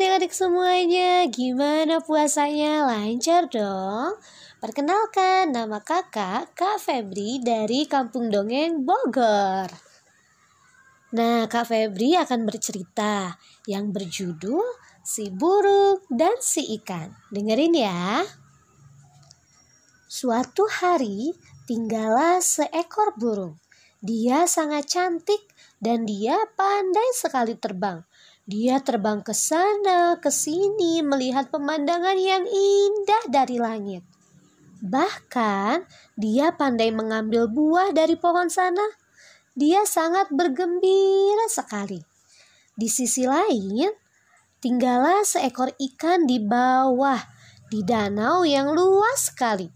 adik-adik semuanya, gimana puasanya? Lancar dong? Perkenalkan, nama kakak Kak Febri dari Kampung Dongeng Bogor. Nah, Kak Febri akan bercerita yang berjudul Si Burung dan Si Ikan. Dengerin ya. Suatu hari, tinggallah seekor burung. Dia sangat cantik dan dia pandai sekali terbang. Dia terbang ke sana, ke sini, melihat pemandangan yang indah dari langit. Bahkan, dia pandai mengambil buah dari pohon sana. Dia sangat bergembira sekali. Di sisi lain, tinggallah seekor ikan di bawah, di danau yang luas sekali.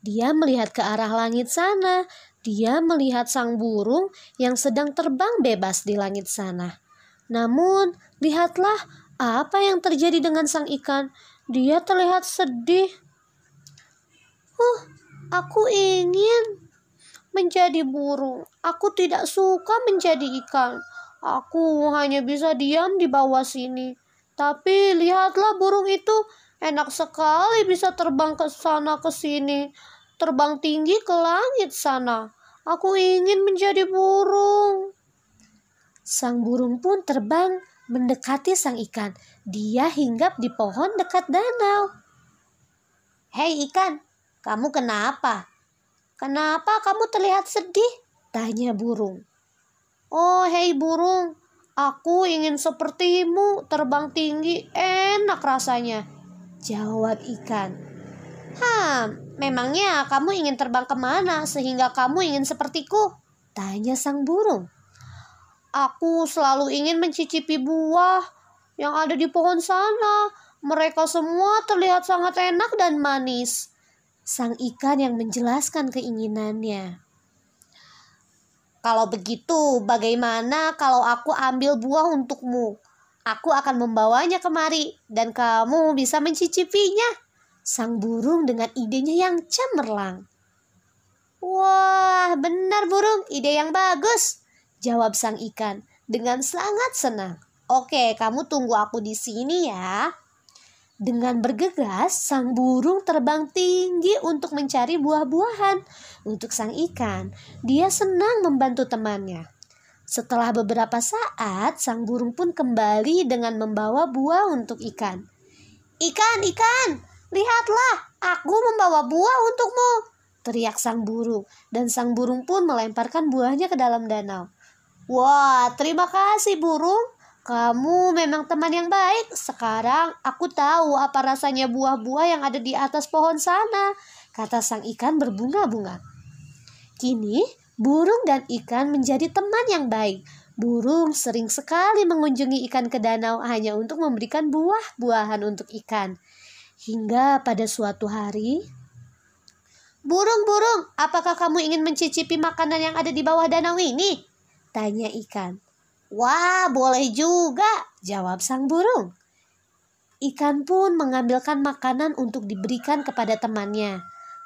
Dia melihat ke arah langit sana. Dia melihat sang burung yang sedang terbang bebas di langit sana. Namun, lihatlah apa yang terjadi dengan sang ikan. Dia terlihat sedih. Huh, aku ingin menjadi burung. Aku tidak suka menjadi ikan. Aku hanya bisa diam di bawah sini. Tapi lihatlah burung itu enak sekali bisa terbang ke sana ke sini. Terbang tinggi ke langit sana. Aku ingin menjadi burung. Sang burung pun terbang mendekati sang ikan. Dia hinggap di pohon dekat danau. Hei ikan, kamu kenapa? Kenapa kamu terlihat sedih? Tanya burung. Oh hei burung, aku ingin sepertimu terbang tinggi, enak rasanya. Jawab ikan. Hah, memangnya kamu ingin terbang ke mana sehingga kamu ingin sepertiku? Tanya sang burung. Aku selalu ingin mencicipi buah yang ada di pohon sana. Mereka semua terlihat sangat enak dan manis. Sang ikan yang menjelaskan keinginannya. Kalau begitu, bagaimana kalau aku ambil buah untukmu? Aku akan membawanya kemari dan kamu bisa mencicipinya. Sang burung dengan idenya yang cemerlang. Wah, benar burung, ide yang bagus. Jawab sang ikan dengan sangat senang. Oke, kamu tunggu aku di sini ya. Dengan bergegas, sang burung terbang tinggi untuk mencari buah-buahan. Untuk sang ikan, dia senang membantu temannya. Setelah beberapa saat, sang burung pun kembali dengan membawa buah untuk ikan. Ikan, ikan, lihatlah, aku membawa buah untukmu, teriak sang burung. Dan sang burung pun melemparkan buahnya ke dalam danau. Wah, terima kasih burung. Kamu memang teman yang baik. Sekarang aku tahu apa rasanya buah-buah yang ada di atas pohon sana, kata sang ikan berbunga-bunga. Kini, burung dan ikan menjadi teman yang baik. Burung sering sekali mengunjungi ikan ke danau hanya untuk memberikan buah-buahan untuk ikan. Hingga pada suatu hari, Burung-burung, apakah kamu ingin mencicipi makanan yang ada di bawah danau ini? Tanya ikan. Wah, boleh juga, jawab sang burung. Ikan pun mengambilkan makanan untuk diberikan kepada temannya.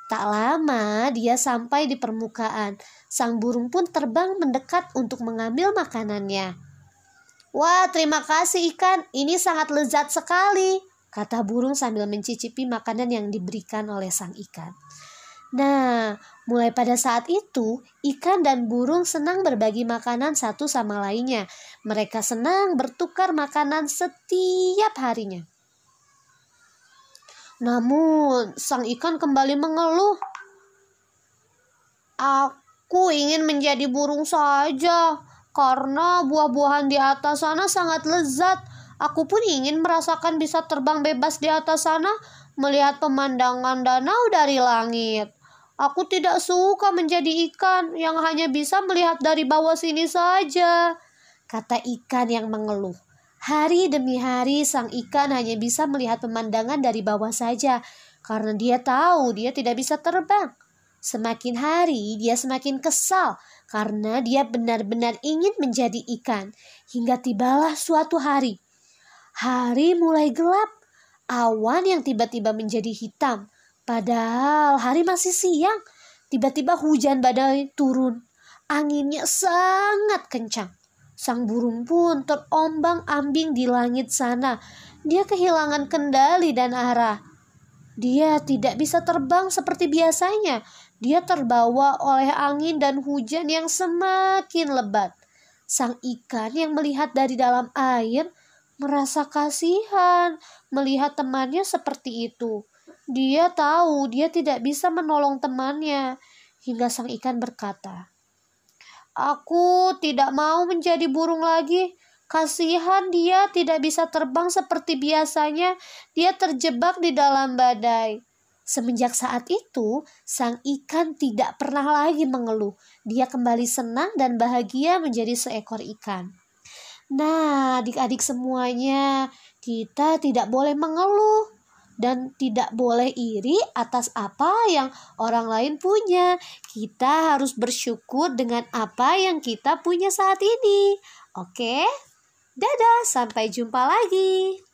Tak lama dia sampai di permukaan. Sang burung pun terbang mendekat untuk mengambil makanannya. Wah, terima kasih ikan. Ini sangat lezat sekali, kata burung sambil mencicipi makanan yang diberikan oleh sang ikan. Nah, mulai pada saat itu, ikan dan burung senang berbagi makanan satu sama lainnya. Mereka senang bertukar makanan setiap harinya. Namun, sang ikan kembali mengeluh. Aku ingin menjadi burung saja, karena buah-buahan di atas sana sangat lezat. Aku pun ingin merasakan bisa terbang bebas di atas sana, melihat pemandangan danau dari langit. Aku tidak suka menjadi ikan yang hanya bisa melihat dari bawah sini saja, kata ikan yang mengeluh. Hari demi hari sang ikan hanya bisa melihat pemandangan dari bawah saja karena dia tahu dia tidak bisa terbang. Semakin hari dia semakin kesal karena dia benar-benar ingin menjadi ikan hingga tibalah suatu hari. Hari mulai gelap, awan yang tiba-tiba menjadi hitam Padahal hari masih siang, tiba-tiba hujan badai turun. Anginnya sangat kencang. Sang burung pun terombang-ambing di langit sana. Dia kehilangan kendali dan arah. Dia tidak bisa terbang seperti biasanya. Dia terbawa oleh angin dan hujan yang semakin lebat. Sang ikan yang melihat dari dalam air merasa kasihan melihat temannya seperti itu. Dia tahu dia tidak bisa menolong temannya. Hingga sang ikan berkata, Aku tidak mau menjadi burung lagi. Kasihan dia tidak bisa terbang seperti biasanya. Dia terjebak di dalam badai. Semenjak saat itu, sang ikan tidak pernah lagi mengeluh. Dia kembali senang dan bahagia menjadi seekor ikan. Nah, adik-adik semuanya, kita tidak boleh mengeluh dan tidak boleh iri atas apa yang orang lain punya. Kita harus bersyukur dengan apa yang kita punya saat ini. Oke, dadah, sampai jumpa lagi.